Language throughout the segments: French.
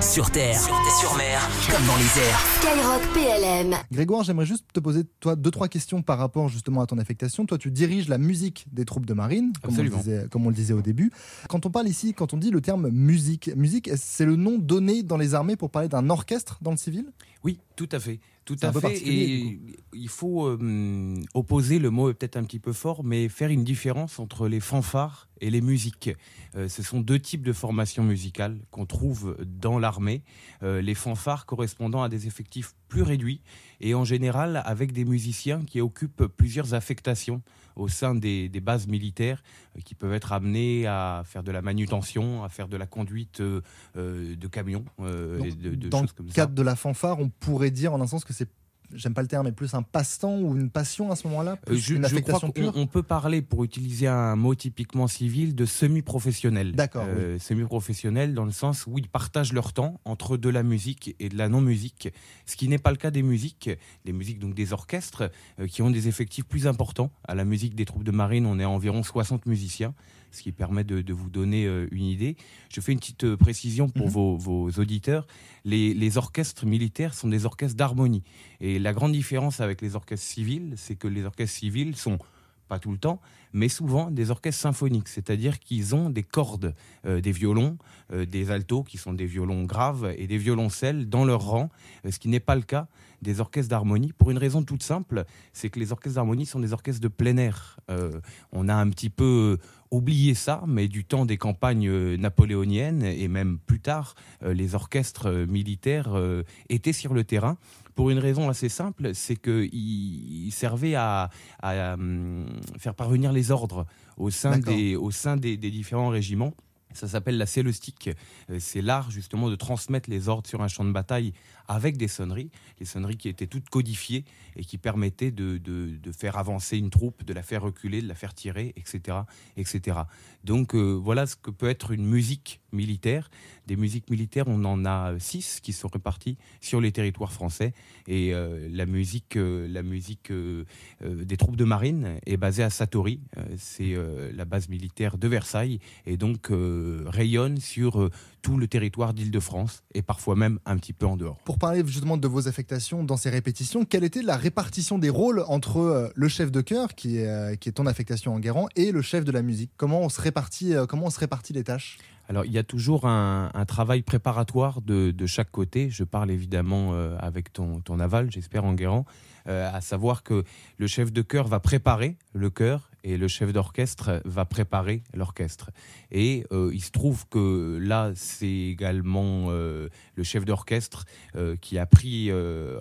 Sur terre, sur, mer, comme dans les airs. Skyrock PLM. Grégoire, j'aimerais juste te poser toi deux trois questions par rapport justement à ton affectation. Toi, tu diriges la musique des troupes de marine, comme on, le disait, comme on le disait au début. Quand on parle ici, quand on dit le terme musique, musique, c'est le nom donné dans les armées pour parler d'un orchestre dans le civil? Oui, tout à fait. Tout à fait. Et il faut euh, opposer, le mot est peut-être un petit peu fort, mais faire une différence entre les fanfares et les musiques. Euh, ce sont deux types de formations musicales qu'on trouve dans l'armée. Euh, les fanfares correspondant à des effectifs plus réduits et en général avec des musiciens qui occupent plusieurs affectations au sein des, des bases militaires euh, qui peuvent être amenés à faire de la manutention, à faire de la conduite euh, euh, de camions, et de, de Dans choses le comme ça. cadre de la fanfare, on pourrait dire en un sens que c'est, j'aime pas le terme, mais plus un passe-temps ou une passion à ce moment-là, Euh, plus je, une je crois affectation qu'on pure. on peut parler, pour utiliser un mot typiquement civil, de semi-professionnel. D'accord, Euh, Semi-professionnel dans le sens où ils partagent leur temps entre de la musique et de la non-musique, ce qui n'est pas le cas des musiques, des musiques donc des orchestres, euh, qui ont des effectifs plus importants. À la musique des troupes de marine, on est à environ 60 musiciens, ce qui permet de, de vous donner euh, une idée. Je fais une petite euh, précision pour Mhm. vos, vos auditeurs. Les, les orchestres militaires sont des orchestres d'harmonie. Et la grande différence avec les orchestres civils, c'est que les orchestres civils sont pas tout le temps, mais souvent des orchestres symphoniques, c'est-à-dire qu'ils ont des cordes, euh, des violons, euh, des altos qui sont des violons graves et des violoncelles dans leur rang, ce qui n'est pas le cas des orchestres d'harmonie, pour une raison toute simple, c'est que les orchestres d'harmonie sont des orchestres de plein air. Euh, on a un petit peu oublié ça, mais du temps des campagnes euh, napoléoniennes et même plus tard, euh, les orchestres euh, militaires étaient sur le terrain pour une raison assez simple, c'est qu'ils servaient à, à, hum, faire parvenir les ordres au sein, des, au sein des, des différents régiments. Ça s'appelle la célestique. C'est l'art justement de transmettre les ordres sur un champ de bataille avec des sonneries, les sonneries qui étaient toutes codifiées et qui permettaient de, faire avancer une troupe, de la faire reculer, de la faire tirer, etc. etc. Donc euh, voilà ce que peut être une musique militaire. Des musiques militaires, on en a six qui sont réparties sur les territoires français. Et euh, la musique, euh, la musique des troupes de marine est basée à Satori. C'est la base militaire de Versailles et donc rayonne sur tout le territoire d'Île-de-France et parfois même un petit peu en dehors. Pour parler justement de vos affectations dans ces répétitions, quelle était la répartition des rôles entre euh, le chef de chœur, qui est, euh, qui est ton affectation en Guérand, et le chef de la musique? Comment on se répartit, euh, comment on se répartit les tâches? Alors, il y a toujours un, travail préparatoire de, de chaque côté. Je parle évidemment avec ton, ton aval, j'espère, en guérant, euh, à savoir que le chef de chœur va préparer le chœur et le chef d'orchestre va préparer l'orchestre. Et euh, il se trouve que là, c'est également euh, le chef d'orchestre euh, qui a pris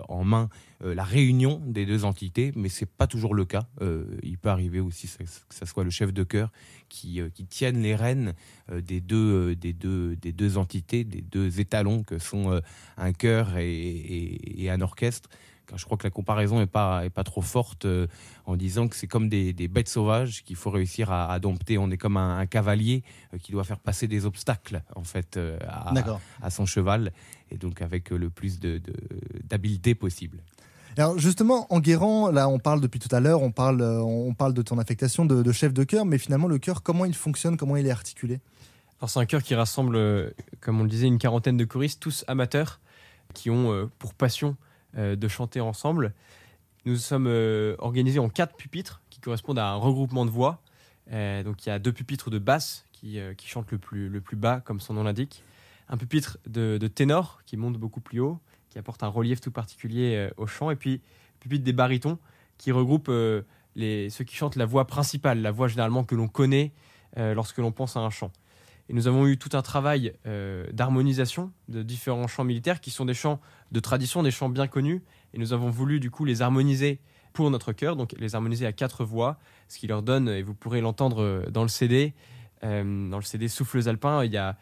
en main la réunion des deux entités, mais c'est pas toujours le cas. Euh, il peut arriver aussi que ce soit le chef de chœur qui, euh, qui tienne les rênes euh, des, deux, euh, des, deux, des deux entités, des deux étalons que sont euh, un chœur et, et- et un orchestre. Car je crois que la comparaison n'est pas, est pas trop forte euh, en disant que c'est comme des, des bêtes sauvages qu'il faut réussir à, à dompter. On est comme un, un cavalier euh, qui doit faire passer des obstacles en fait euh, à, son cheval et donc avec euh, le plus de- de- d'habileté possible. Alors justement, en Guérand, là on parle depuis tout à l'heure, on parle, euh, on parle de ton affectation de, chef de chœur, mais finalement le chœur, comment il fonctionne, comment il est articulé? Alors c'est un chœur qui rassemble, euh, comme on le disait, une quarantaine de choristes, tous amateurs, qui ont euh, pour passion de chanter ensemble. Nous sommes organisés en quatre pupitres qui correspondent à un regroupement de voix. Donc il y a deux pupitres de basse qui, chantent le plus, le plus bas, comme son nom l'indique. Un pupitre de ténor qui monte beaucoup plus haut, qui apporte un relief tout particulier euh, au chant. Et puis pupitre des barytons qui regroupe euh, les, ceux qui chantent la voix principale, la voix généralement que l'on connaît euh, lorsque l'on pense à un chant. Et nous avons eu tout un travail d'harmonisation de différents chants militaires qui sont des chants de tradition, des chants bien connus. Et nous avons voulu du coup les harmoniser pour notre chœur, donc les harmoniser à quatre voix, ce qui leur donne, et vous pourrez l'entendre dans le CD, dans le CD Souffles Alpins, il y a,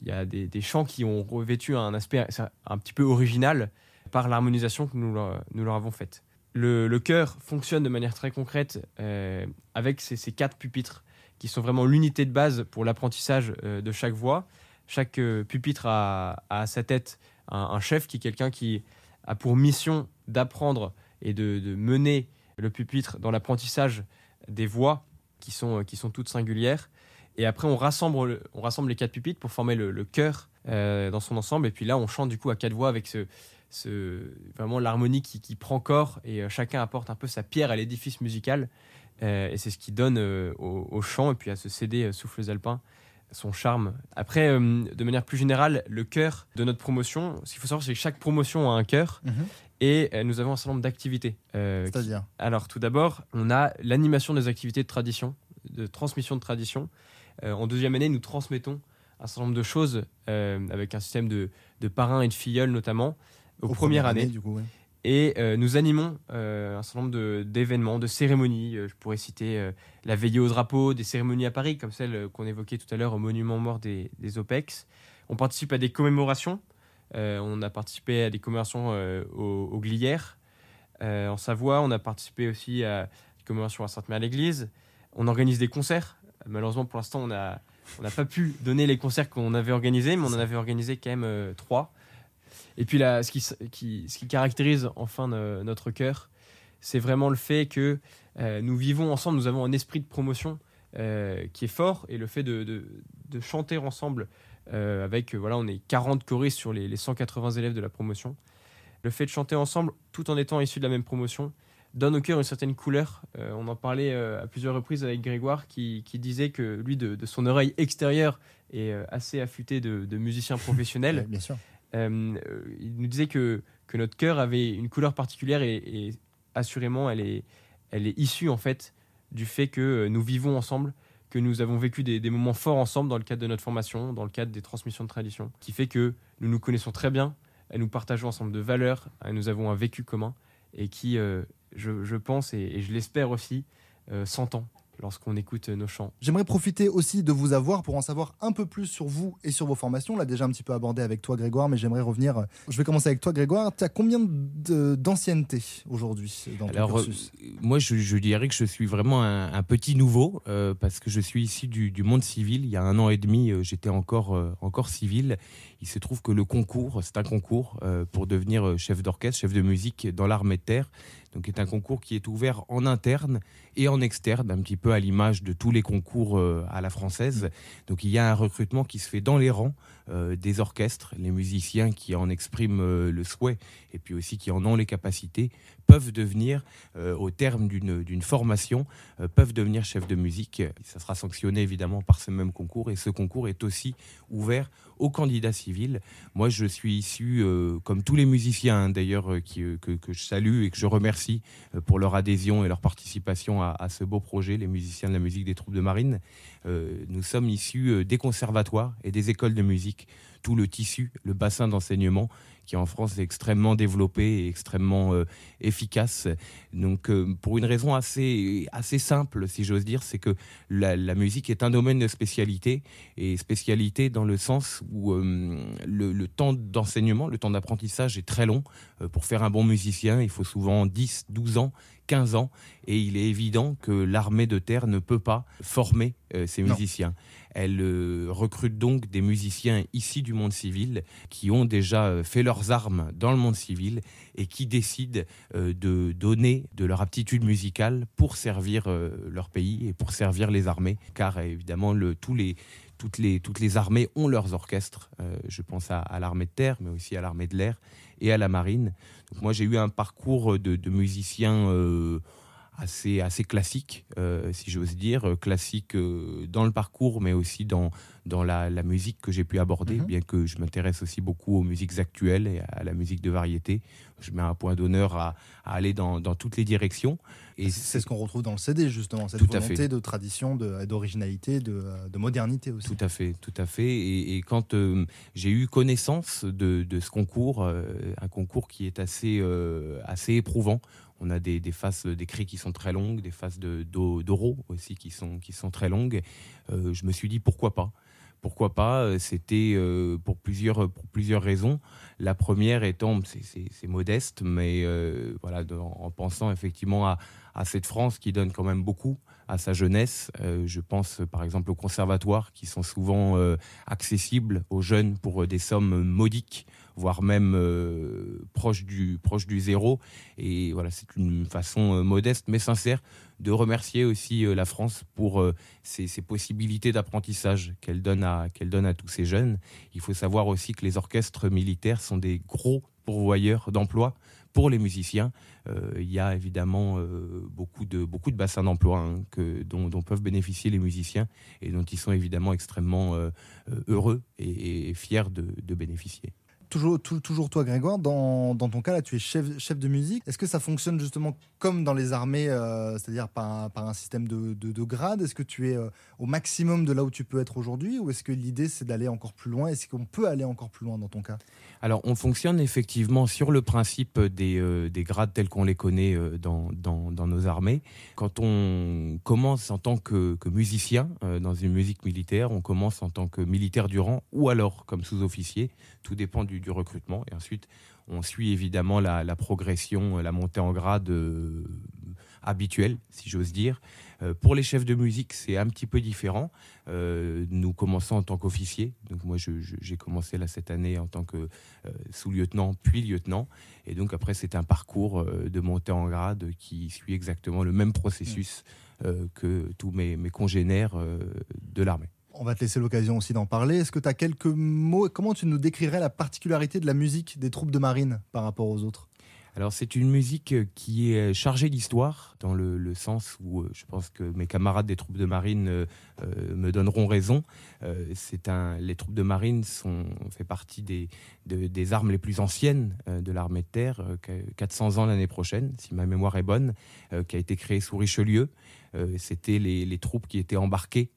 il y a des, chants qui ont revêtu un aspect un petit peu original par l'harmonisation que nous leur, nous leur avons faite. Le, chœur fonctionne de manière très concrète euh, avec ces, quatre pupitres qui sont vraiment l'unité de base pour l'apprentissage euh, de chaque voix. Chaque euh, pupitre a, à sa tête un, chef qui est quelqu'un qui a pour mission d'apprendre et de, de mener le pupitre dans l'apprentissage des voix qui sont, qui sont toutes singulières. Et après, on rassemble, le- on rassemble les quatre pupitres pour former le, le chœur euh, dans son ensemble. Et puis là, on chante du coup à quatre voix avec ce, ce vraiment l'harmonie qui, qui prend corps et euh, chacun apporte un peu sa pierre à l'édifice musical. Euh, et c'est ce qui donne au, au chant et puis à ce CD Souffles Alpins son charme. Après, de manière plus générale, le cœur de notre promotion, ce qu'il faut savoir, c'est que chaque promotion a un cœur Mhm. et nous avons un certain nombre d'activités. qui- C'est-à-dire? Alors, tout d'abord, on a l'animation des activités de tradition, de transmission de tradition. Euh, en deuxième année, nous transmettons un certain nombre de choses euh, avec un système de, de parrains et de filleuls, notamment, aux, premières années. du coup, ouais. Et euh, nous animons euh, un certain nombre d'événements, de, cérémonies. Euh, je pourrais citer la veillée au drapeau, des cérémonies à Paris, comme celle qu'on évoquait tout à l'heure au monument mort des, des OPEX. On participe à des commémorations. On a participé à des commémorations euh, au, Glières. En Savoie, on a participé aussi à des commémorations à Sainte-Mère-l'Église. On organise des concerts. Malheureusement, pour l'instant, on n'a pas pu donner les concerts qu'on avait organisés, mais on en avait organisé quand même euh, trois. Et puis ce qui, caractérise enfin no- notre cœur, c'est vraiment le fait que euh, nous vivons ensemble, nous avons un esprit de promotion euh, qui est fort, et le fait de, chanter ensemble avec, voilà, on est 40 choristes sur les, les 180 élèves de la promotion. Le fait de chanter ensemble, tout en étant issus de la même promotion, donne au cœur une certaine couleur. Euh, on en parlait euh, à plusieurs reprises avec Grégoire, qui, qui disait que lui, de, de son oreille extérieure, est euh, assez affûté de, de musiciens professionnels. Ouais, bien sûr. Euh, il nous disait que, que notre cœur avait une couleur particulière et, et assurément elle est, elle est issue en fait du fait que nous vivons ensemble, que nous avons vécu des, des moments forts ensemble dans le cadre de notre formation, dans le cadre des transmissions de tradition, qui fait que nous nous connaissons très bien, nous partageons ensemble de valeurs, et nous avons un vécu commun et qui, euh, je, je pense et, et je l'espère aussi, euh, s'entend lorsqu'on écoute nos chants. J'aimerais profiter aussi de vous avoir pour en savoir un peu plus sur vous et sur vos formations. On l'a déjà un petit peu abordé avec toi, Grégoire, mais j'aimerais revenir. Je vais commencer avec toi, Grégoire. Tu as combien de- d'ancienneté aujourd'hui dans ton Alors, euh, cursus? moi, je, je dirais que je suis vraiment un, un petit nouveau euh, parce que je suis issu du, du monde civil. Il y a un an et demi, euh, j'étais encore, euh, encore civil. Il se trouve que le concours, c'est un concours euh, pour devenir euh, chef d'orchestre, chef de musique dans l'armée de terre. Donc, c'est un concours qui est ouvert en interne et en externe, un petit peu à l'image de tous les concours euh, à la française. Donc, il y a un recrutement qui se fait dans les rangs des orchestres, les musiciens qui en expriment le souhait et puis aussi qui en ont les capacités peuvent devenir, au terme d'une formation, peuvent devenir chef de musique. Ça sera sanctionné évidemment par ce même concours et ce concours est aussi ouvert aux candidats civils. Moi, je suis issu, euh, comme tous les musiciens hein, d'ailleurs, euh, euh, que, je salue et que je remercie pour leur adhésion et leur participation à, ce beau projet, les musiciens de la musique des troupes de marine. Nous sommes issus des conservatoires et des écoles de musique, tout le tissu, le bassin d'enseignement qui en France est extrêmement développé et extrêmement euh, efficace. Donc euh, pour une raison assez, assez simple, si j'ose dire, c'est que la, musique est un domaine de spécialité, et spécialité dans le sens où euh, le, temps d'enseignement, le temps d'apprentissage est très long. Pour faire un bon musicien, il faut souvent 10, 12 ans. 15 ans et il est évident que l'armée de terre ne peut pas former euh, ces Non. musiciens. Elle euh, recrute donc des musiciens ici du monde civil qui ont déjà euh, fait leurs armes dans le monde civil et qui décident euh, de donner de leur aptitude musicale pour servir leur pays et pour servir les armées. Car évidemment, le, tous les, toutes, les, toutes les armées ont leurs orchestres. Euh, je pense à, à l'armée de terre, mais aussi à l'armée de l'air et à la marine. Moi, j'ai eu un parcours de, de musicien euh, assez, assez classique, euh, si j'ose dire, classique euh, dans le parcours, mais aussi dans, dans la, la musique que j'ai pu aborder, Mhm. bien que je m'intéresse aussi beaucoup aux musiques actuelles et à la musique de variété. Je mets un point d'honneur à, à aller dans, dans toutes les directions. Et C'est ce qu'on retrouve dans le CD, justement, cette Tout à volonté fait. de tradition, de- d'originalité, de, de modernité aussi. Tout à fait, tout à fait. Et, et quand euh, j'ai eu connaissance de, de ce concours, un concours qui est assez, assez éprouvant, on a des, des phases d'écrit qui sont très longues, des de- d'o- d'oraux aussi qui sont, qui sont très longues, euh, je me suis dit pourquoi pas? Pourquoi pas? Euh, C'était euh, pour, plusieurs, pour plusieurs raisons. La première étant, c'est- modeste, mais euh, voilà, de- en pensant effectivement à, à cette France qui donne quand même beaucoup à sa jeunesse. Euh, je pense euh, par exemple aux conservatoires qui sont souvent euh, accessibles aux jeunes pour euh, des sommes modiques voire même euh, proche, du, proche du zéro. Et voilà, c'est une façon euh, modeste mais sincère de remercier aussi euh, la France pour ces, ces, possibilités d'apprentissage qu'elle donne, à, donne à tous ces jeunes. Il faut savoir aussi que les orchestres militaires sont des gros pourvoyeurs d'emplois pour les musiciens. Euh, il y a évidemment euh, beaucoup, de, beaucoup de bassins d'emploi hein, dont, peuvent bénéficier les musiciens et dont ils sont évidemment extrêmement euh, heureux et, fiers de bénéficier. Toujours, toujours toi, Grégoire, dans, ton cas, là, tu es chef, de musique. Est-ce que ça fonctionne justement comme dans les armées, euh, c'est-à-dire par, un système de, de, grade? Est-ce que tu es euh, au maximum de là où tu peux être aujourd'hui Ou est-ce que l'idée, c'est d'aller encore plus loin? Est-ce qu'on peut aller encore plus loin dans ton cas? Alors, on fonctionne effectivement sur le principe des, euh, des grades tels qu'on les connaît dans, nos armées. Quand on commence en tant que musicien dans une musique militaire, on commence en tant que militaire du rang ou alors comme sous-officier. Tout dépend du du, recrutement. Et ensuite, on suit évidemment la, progression, la montée en grade euh, habituelle, si j'ose dire. Euh, pour les chefs de musique, c'est un petit peu différent. Euh, nous commençons en tant qu'officier. Donc moi, j'ai commencé là cette année en tant que sous-lieutenant, puis lieutenant. Et donc après, c'est un parcours de montée en grade qui suit exactement le même processus que tous mes congénères de l'armée. On va te laisser l'occasion aussi d'en parler. Est-ce que tu as quelques mots Comment tu nous décrirais la particularité de la musique des troupes de marine par rapport aux autres? Alors c'est une musique qui est chargée d'histoire, dans le, sens où euh, je pense que mes camarades des troupes de marine euh, euh, me donneront raison. un, les troupes de marine sont fait partie des, des armes les plus anciennes de l'armée de terre, 400 ans l'année prochaine, si ma mémoire est bonne, qui a été créée sous Richelieu. C'était les, les, troupes qui étaient embarquées euh,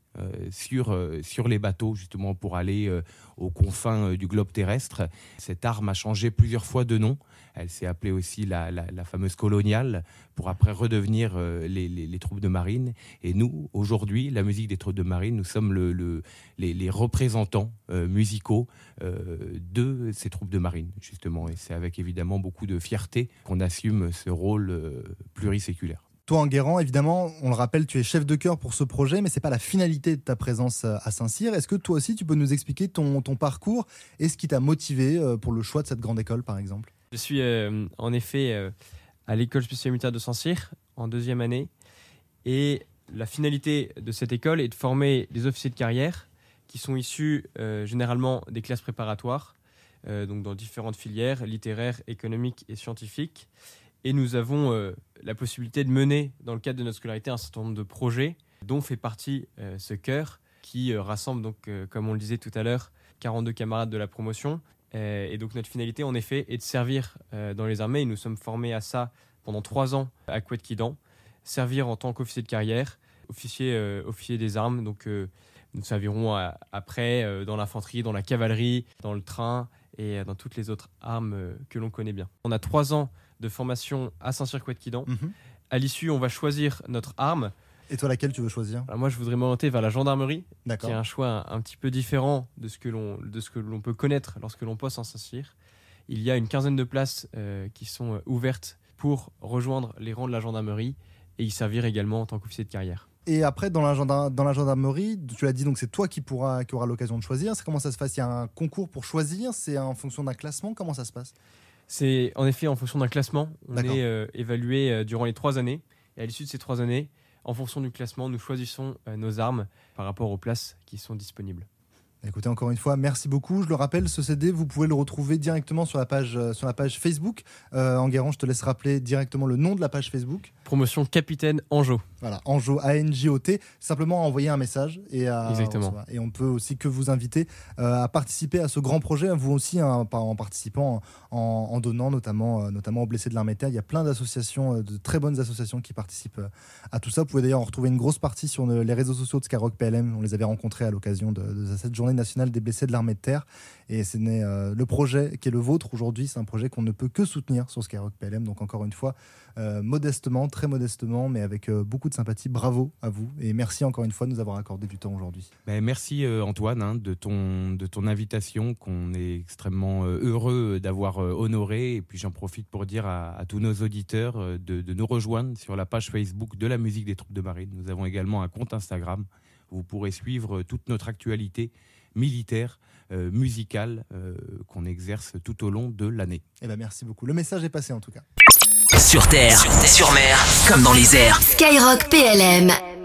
sur, euh, sur les bateaux, justement pour aller euh, aux confins du globe terrestre. Cette arme a changé plusieurs fois de nom. Elle s'est appelée aussi la, la, fameuse coloniale, pour après redevenir les, les, troupes de marine. Et nous, aujourd'hui, la musique des troupes de marine, nous sommes le, le, les, les, représentants musicaux de ces troupes de marine, justement. Et c'est avec évidemment beaucoup de fierté qu'on assume ce rôle pluriséculaire. Toi, Enguerrand, évidemment, on le rappelle, tu es chef de chœur pour ce projet, mais ce n'est pas la finalité de ta présence euh, à Saint-Cyr. Est-ce que toi aussi, tu peux nous expliquer ton, ton parcours et ce qui t'a motivé euh, pour le choix de cette grande école, par exemple? Je suis euh, en effet à l'école spéciale militaire de Saint-Cyr en deuxième année. Et la finalité de cette école est de former des officiers de carrière qui sont issus généralement des classes préparatoires, donc dans différentes filières littéraires, économiques et scientifiques et nous avons euh, la possibilité de mener, dans le cadre de notre scolarité, un certain nombre de projets, dont fait partie euh, ce chœur, qui euh, rassemble, donc, comme on le disait tout à l'heure, 42 camarades de la promotion. et donc notre finalité, en effet, est de servir dans les armées. Et nous sommes formés à ça pendant trois ans à Kouet-Kidan. Servir en tant qu'officier de carrière, officier, officier des armes. Donc nous servirons après dans l'infanterie, dans la cavalerie, dans le train et dans toutes les autres armes que l'on connaît bien. On a trois ans de formation à Saint-Circuit de Quidan. Mhm. À l'issue, on va choisir notre arme. Et toi, laquelle tu veux choisir? Moi, je voudrais m'orienter vers la gendarmerie, qui est un choix un, petit peu différent de ce que l'on peut connaître lorsque l'on poste en Saint-Cyr. Il y a une quinzaine de places euh, qui sont euh, ouvertes pour rejoindre les rangs de la gendarmerie et y servir également en tant qu'officier de carrière. Et après, dans la, dans la gendarmerie, tu l'as dit, donc c'est toi qui, pourra, qui aura l'occasion de choisir. Comment ça se passe? Il y a un concours pour choisir? C'est en fonction d'un classement? Comment ça se passe? C'est en effet en fonction d'un classement. On est euh, évalué euh, durant les trois années. Et à l'issue de ces trois années, en fonction du classement, nous choisissons euh, nos armes par rapport aux places qui sont disponibles. Écoutez, encore une fois, merci beaucoup. Je le rappelle, ce CD, vous pouvez le retrouver directement sur la page, euh, sur la page Facebook. Euh, Enguerrand, je te laisse rappeler directement le nom de la page Facebook. Promotion Capitaine Anjo. Voilà, Anjo, A-N-J-O-T. Simplement envoyer un message. Et, Exactement. et on peut aussi que vous inviter euh, à participer à ce grand projet, vous aussi, hein, en participant, en, donnant notamment, euh, notamment aux blessés de l'armée Il y a plein d'associations, de très bonnes associations qui participent à tout ça. Vous pouvez d'ailleurs en retrouver une grosse partie sur les réseaux sociaux de Skyrock PLM. On les avait rencontrés à l'occasion de, de cette journée nationale des blessés de l'armée de terre. Et c'est euh, le projet qui est le vôtre aujourd'hui. C'est un projet qu'on ne peut que soutenir sur Skyrock PLM. Donc encore une fois, euh, modestement, très modestement, mais avec euh, beaucoup de sympathie, bravo à vous. Et merci encore une fois de nous avoir accordé du temps aujourd'hui. Ben, merci Antoine hein, de, ton, de ton invitation qu'on est extrêmement heureux d'avoir honoré. Et puis j'en profite pour dire à, tous nos auditeurs de, de nous rejoindre sur la page Facebook de la musique des troupes de marine. Nous avons également un compte Instagram vous pourrez suivre toute notre actualité militaire, euh, musicale euh, qu'on exerce tout au long de l'année. Eh ben merci beaucoup. Le message est passé en tout cas. Sur terre, sur mer, comme dans les airs. Skyrock PLM.